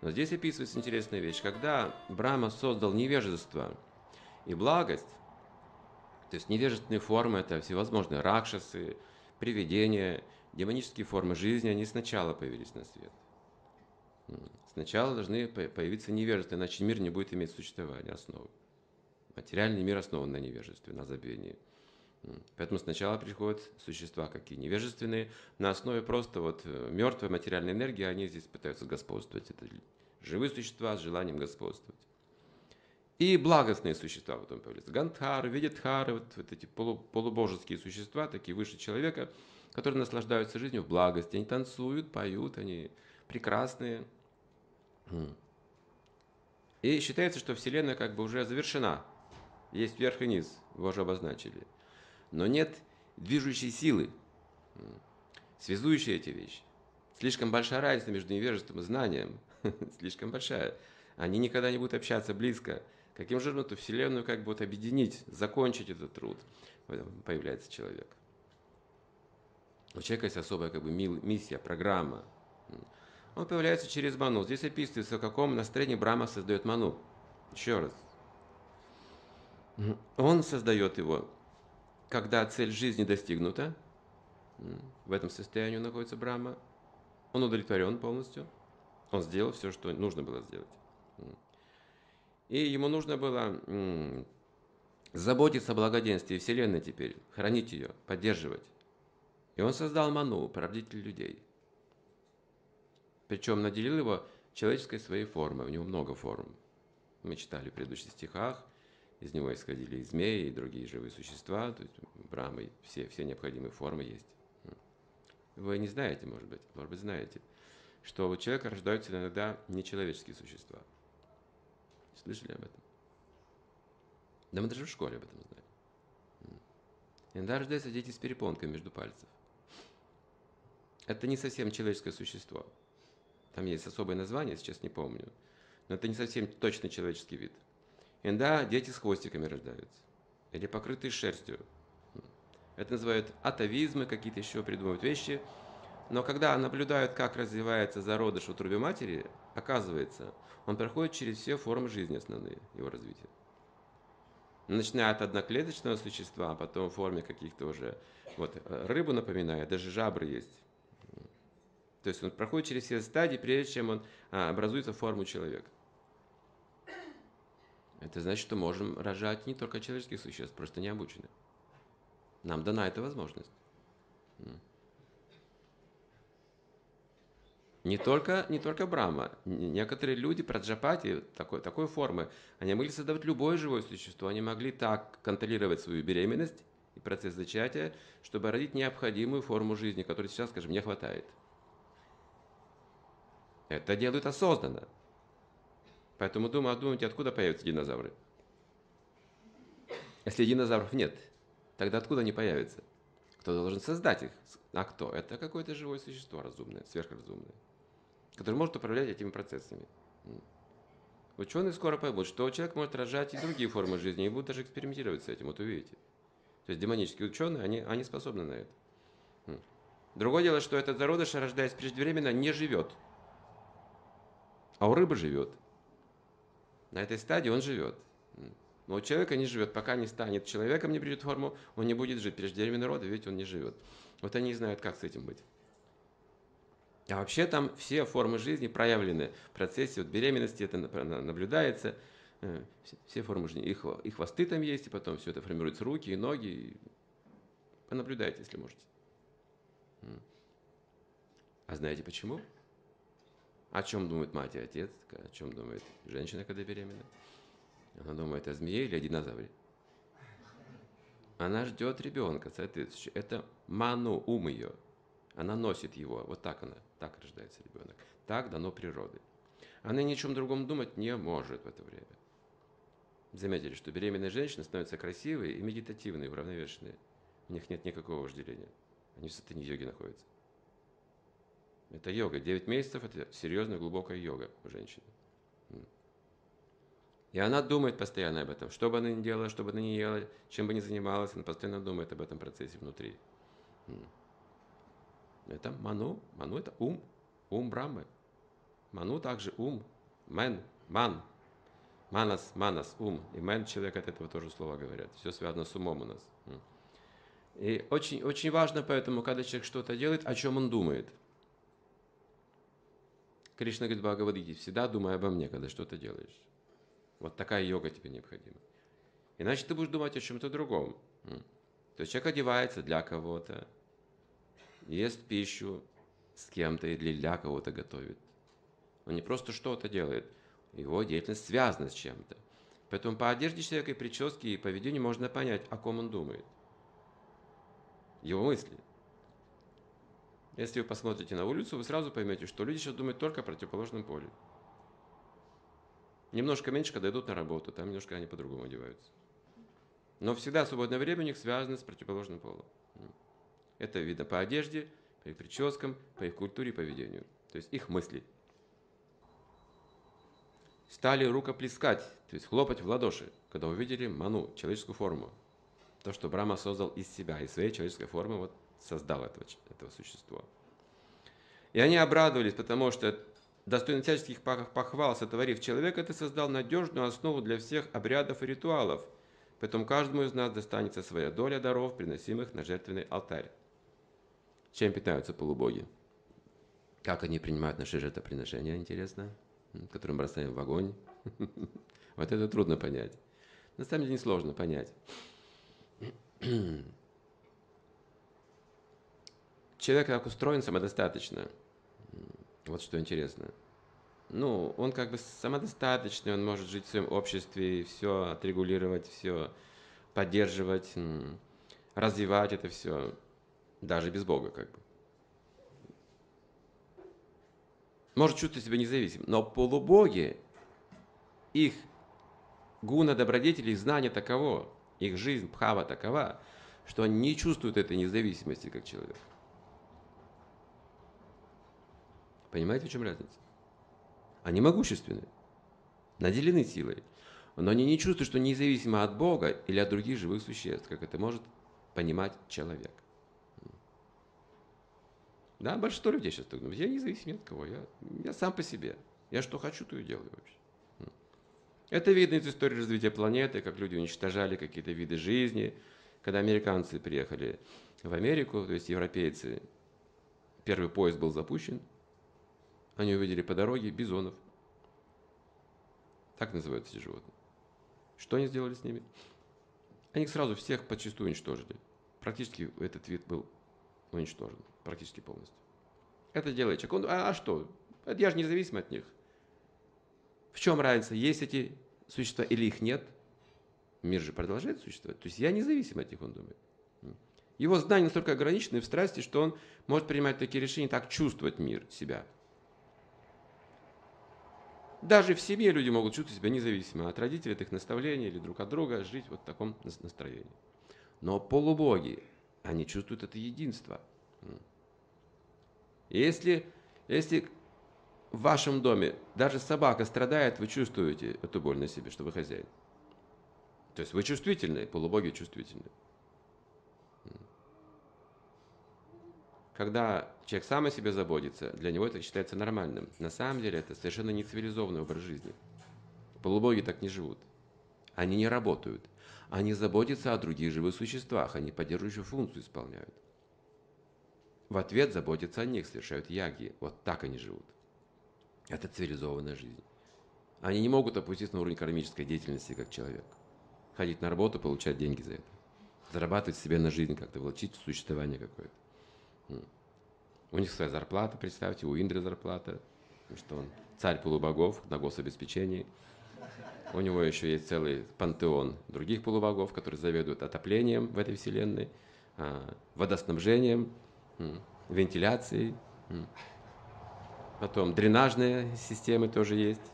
Но здесь описывается интересная вещь. Когда Брахма создал невежество и благость, то есть невежественные формы – это всевозможные ракшасы, привидения, демонические формы жизни, они сначала появились на свет. Сначала должны появиться невежество, иначе мир не будет иметь существования, основы. Материальный мир основан на невежестве, на забвении. Поэтому сначала приходят существа какие невежественные, на основе просто вот э, мертвой материальной энергии они здесь пытаются господствовать. Это живые существа с желанием господствовать. И благостные существа потом появляются. Гандхары, Видитхары, вот, вот эти полу, полубожеские существа, такие выше человека, которые наслаждаются жизнью в благости. Они танцуют, поют, они прекрасные. И считается, что Вселенная как бы уже завершена. Есть верх и низ, его уже обозначили но нет движущей силы, связующей эти вещи. Слишком большая разница между невежеством и знанием, слишком большая. Они никогда не будут общаться близко. Каким же эту Вселенную как бы объединить, закончить этот труд, появляется человек. У человека есть особая как бы миссия, программа. Он появляется через ману. Здесь описывается, в каком настроении Брама создает ману. Еще раз. Он создает его когда цель жизни достигнута, в этом состоянии находится Брахма, он удовлетворен полностью, он сделал все, что нужно было сделать. И ему нужно было заботиться о благоденствии Вселенной теперь, хранить ее, поддерживать. И он создал Ману, породитель людей. Причем наделил его человеческой своей формой, у него много форм. Мы читали в предыдущих стихах – из него исходили и змеи, и другие живые существа, то есть Брахмы, все, все необходимые формы есть. Вы не знаете, может быть, может быть, знаете, что у человека рождаются иногда нечеловеческие существа. Слышали об этом? Да мы даже в школе об этом знаем. Иногда рождаются дети с перепонкой между пальцев. Это не совсем человеческое существо. Там есть особое название, сейчас не помню. Но это не совсем точно человеческий вид – Иногда дети с хвостиками рождаются. Или покрытые шерстью. Это называют атовизмы, какие-то еще придумывают вещи. Но когда наблюдают, как развивается зародыш в утробе матери, оказывается, он проходит через все формы жизни основные его развития. Начиная от одноклеточного существа, а потом в форме каких-то уже... Вот рыбу напоминает, даже жабры есть. То есть он проходит через все стадии, прежде чем он а, образуется в форму человека. Это значит, что можем рожать не только человеческих существ, просто не обучены. Нам дана эта возможность. Не только, не только Брама. Некоторые люди праджапати такой, такой формы, они могли создавать любое живое существо. Они могли так контролировать свою беременность и процесс зачатия, чтобы родить необходимую форму жизни, которой сейчас, скажем, не хватает. Это делают осознанно. Поэтому думаю, думайте, откуда появятся динозавры? Если динозавров нет, тогда откуда они появятся? Кто должен создать их? А кто? Это какое-то живое существо разумное, сверхразумное, которое может управлять этими процессами. Ученые скоро поймут, что человек может рожать и другие формы жизни, и будут даже экспериментировать с этим, вот увидите. То есть демонические ученые, они, они способны на это. Другое дело, что этот зародыш, рождаясь преждевременно, не живет. А у рыбы живет. На этой стадии он живет. Но у человека не живет, пока не станет человеком, не придет в форму, он не будет жить. Преждевременный род, ведь он не живет. Вот они не знают, как с этим быть. А вообще там все формы жизни проявлены в процессе вот беременности, это наблюдается. Э, все формы жизни. Их, и хвосты там есть, и потом все это формируется руки и ноги. Понаблюдайте, если можете. А знаете почему? О чем думает мать и отец? О чем думает женщина, когда беременна? Она думает о змее или о динозавре? Она ждет ребенка, соответственно. Это ману, ум ее. Она носит его. Вот так она, так рождается ребенок. Так дано природой. Она ни о чем другом думать не может в это время. Заметили, что беременные женщины становятся красивые и медитативные, уравновешенные. У них нет никакого вожделения. Они в состоянии йоги находятся. Это йога. 9 месяцев – это серьезная, глубокая йога у женщины. И она думает постоянно об этом. Что бы она ни делала, что бы она ни ела, чем бы ни занималась, она постоянно думает об этом процессе внутри. Это ману. Ману – это ум. Ум Брамы. Ману также ум, мен, ман, манас, манас, ум. И мен человек от этого тоже слова говорят. Все связано с умом у нас. И очень, очень важно поэтому, когда человек что-то делает, о чем он думает. Кришна говорит Бхагавадгите, всегда думай обо мне, когда что-то делаешь. Вот такая йога тебе необходима. Иначе ты будешь думать о чем-то другом. То есть человек одевается для кого-то, ест пищу с кем-то или для кого-то готовит. Он не просто что-то делает, его деятельность связана с чем-то. Поэтому по одежде человека и прическе и поведению можно понять, о ком он думает. Его мысли. Если вы посмотрите на улицу, вы сразу поймете, что люди сейчас думают только о противоположном поле. Немножко меньше, когда идут на работу, там немножко они по-другому одеваются. Но всегда свободное время у них связано с противоположным полом. Это видно по одежде, по их прическам, по их культуре и поведению. То есть их мысли. Стали рукоплескать, то есть хлопать в ладоши, когда увидели ману, человеческую форму. То, что Брама создал из себя, из своей человеческой формы, вот создал этого, этого существа. И они обрадовались, потому что достойно всяческих похвал, сотворив человека, ты создал надежную основу для всех обрядов и ритуалов – Поэтому каждому из нас достанется своя доля даров, приносимых на жертвенный алтарь. Чем питаются полубоги? Как они принимают наши жертвоприношения, интересно, которые мы бросаем в огонь? Вот это трудно понять. На самом деле несложно понять. Человек как устроен самодостаточно. Вот что интересно ну, он как бы самодостаточный, он может жить в своем обществе, все отрегулировать, все поддерживать, развивать это все, даже без Бога как бы. Может чувствовать себя независимым, но полубоги, их гуна добродетели, их знание таково, их жизнь, пхава такова, что они не чувствуют этой независимости как человек. Понимаете, в чем разница? Они могущественны, наделены силой, но они не чувствуют, что независимо от Бога или от других живых существ, как это может понимать человек. Да, большинство людей сейчас так думают. Я независим от кого, я, я сам по себе. Я что хочу, то и делаю вообще. Это видно из истории развития планеты, как люди уничтожали какие-то виды жизни. Когда американцы приехали в Америку, то есть европейцы, первый поезд был запущен – они увидели по дороге бизонов. Так называются эти животные. Что они сделали с ними? Они сразу всех подчастую уничтожили. Практически этот вид был уничтожен. Практически полностью. Это делает человек. Он, а, а что? Я же независим от них. В чем разница? Есть эти существа или их нет? Мир же продолжает существовать. То есть я независим от них, он думает. Его знания настолько ограничены в страсти, что он может принимать такие решения, так чувствовать мир, себя. Даже в семье люди могут чувствовать себя независимо от родителей, от их наставлений или друг от друга, жить вот в таком настроении. Но полубоги, они чувствуют это единство. если, если в вашем доме даже собака страдает, вы чувствуете эту боль на себе, что вы хозяин. То есть вы чувствительны, полубоги чувствительны. Когда человек сам о себе заботится, для него это считается нормальным. На самом деле это совершенно не цивилизованный образ жизни. Полубоги так не живут. Они не работают. Они заботятся о других живых существах, они поддерживающую функцию исполняют. В ответ заботятся о них, совершают яги. Вот так они живут. Это цивилизованная жизнь. Они не могут опуститься на уровень кармической деятельности, как человек. Ходить на работу, получать деньги за это. Зарабатывать себе на жизнь как-то, влачить существование какое-то. У них своя зарплата, представьте, у Индры зарплата, что он царь полубогов на гособеспечении. У него еще есть целый пантеон других полубогов, которые заведуют отоплением в этой вселенной, а, водоснабжением, вентиляцией. Потом дренажные системы тоже есть.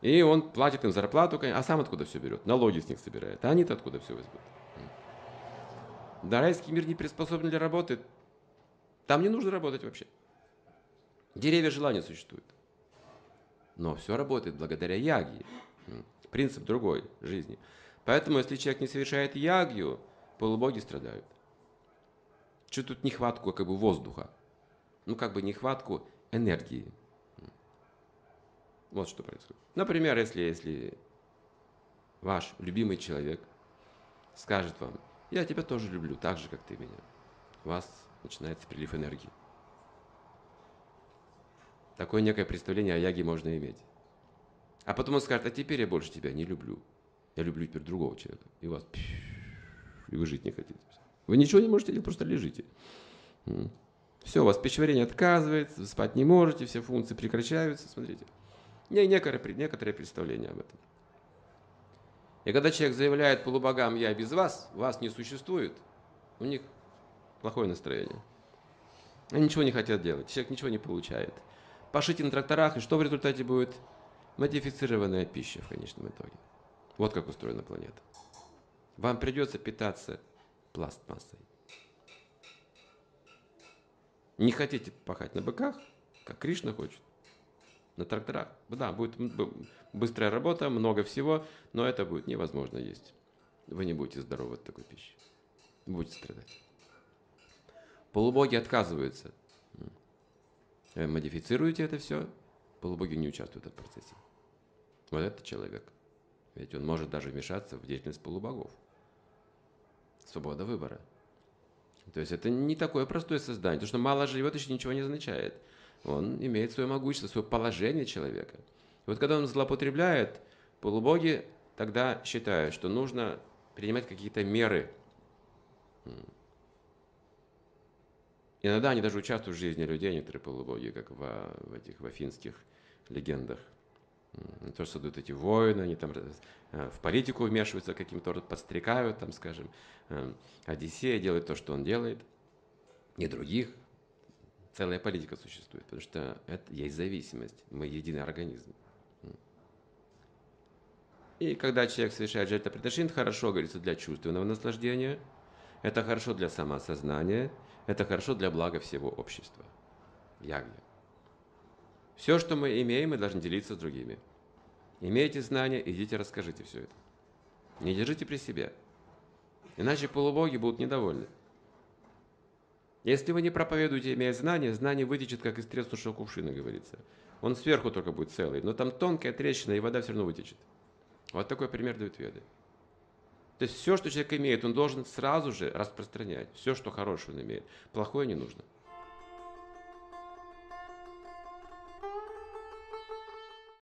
И он платит им зарплату, а сам откуда все берет? Налоги с них собирает. А они-то откуда все возьмут? Да, райский мир не приспособлен для работы. Там не нужно работать вообще. Деревья желания существуют. Но все работает благодаря ягии. Принцип другой жизни. Поэтому, если человек не совершает ягью, полубоги страдают. Чувствуют нехватку как бы воздуха. ну как бы нехватку энергии. Вот что происходит. Например, если, если ваш любимый человек скажет вам, я тебя тоже люблю, так же, как ты меня. У вас начинается прилив энергии. Такое некое представление о яге можно иметь. А потом он скажет, а теперь я больше тебя не люблю. Я люблю теперь другого человека. И вас... И вы жить не хотите. Вы ничего не можете делать, просто лежите. Все, у вас пищеварение отказывается, спать не можете, все функции прекращаются. Смотрите. Не, некоторые, некоторые представления об этом. И когда человек заявляет полубогам, я без вас, вас не существует, у них плохое настроение. Они ничего не хотят делать, человек ничего не получает. Пошите на тракторах, и что в результате будет? Модифицированная пища в конечном итоге. Вот как устроена планета. Вам придется питаться пластмассой. Не хотите пахать на быках, как Кришна хочет, на тракторах. Да, будет быстрая работа, много всего, но это будет невозможно есть. Вы не будете здоровы от такой пищи. Будете страдать. Полубоги отказываются. Вы модифицируете это все, полубоги не участвуют в этом процессе. Вот это человек. Ведь он может даже вмешаться в деятельность полубогов. Свобода выбора. То есть это не такое простое создание. То, что мало живет, еще ничего не означает. Он имеет свое могущество, свое положение человека. И вот когда он злоупотребляет, полубоги тогда считают, что нужно принимать какие-то меры. Иногда они даже участвуют в жизни людей, некоторые полубоги, как в, в этих в афинских легендах. То, что создают эти войны, они там э, в политику вмешиваются каким-то образом, подстрекают, там, скажем, э, Одиссея делает то, что он делает, и других. Целая политика существует, потому что это есть зависимость. Мы единый организм. И когда человек совершает жертвоприношение, это хорошо, говорится, для чувственного наслаждения, это хорошо для самоосознания, это хорошо для блага всего общества. Ягья. Все, что мы имеем, мы должны делиться с другими. Имеете знания, идите расскажите все это. Не держите при себе. Иначе полубоги будут недовольны. Если вы не проповедуете, имея знания, знание вытечет, как из треснувшего кувшина, говорится. Он сверху только будет целый, но там тонкая трещина, и вода все равно вытечет. Вот такой пример дают веды. То есть все, что человек имеет, он должен сразу же распространять. Все, что хорошее он имеет. Плохое не нужно.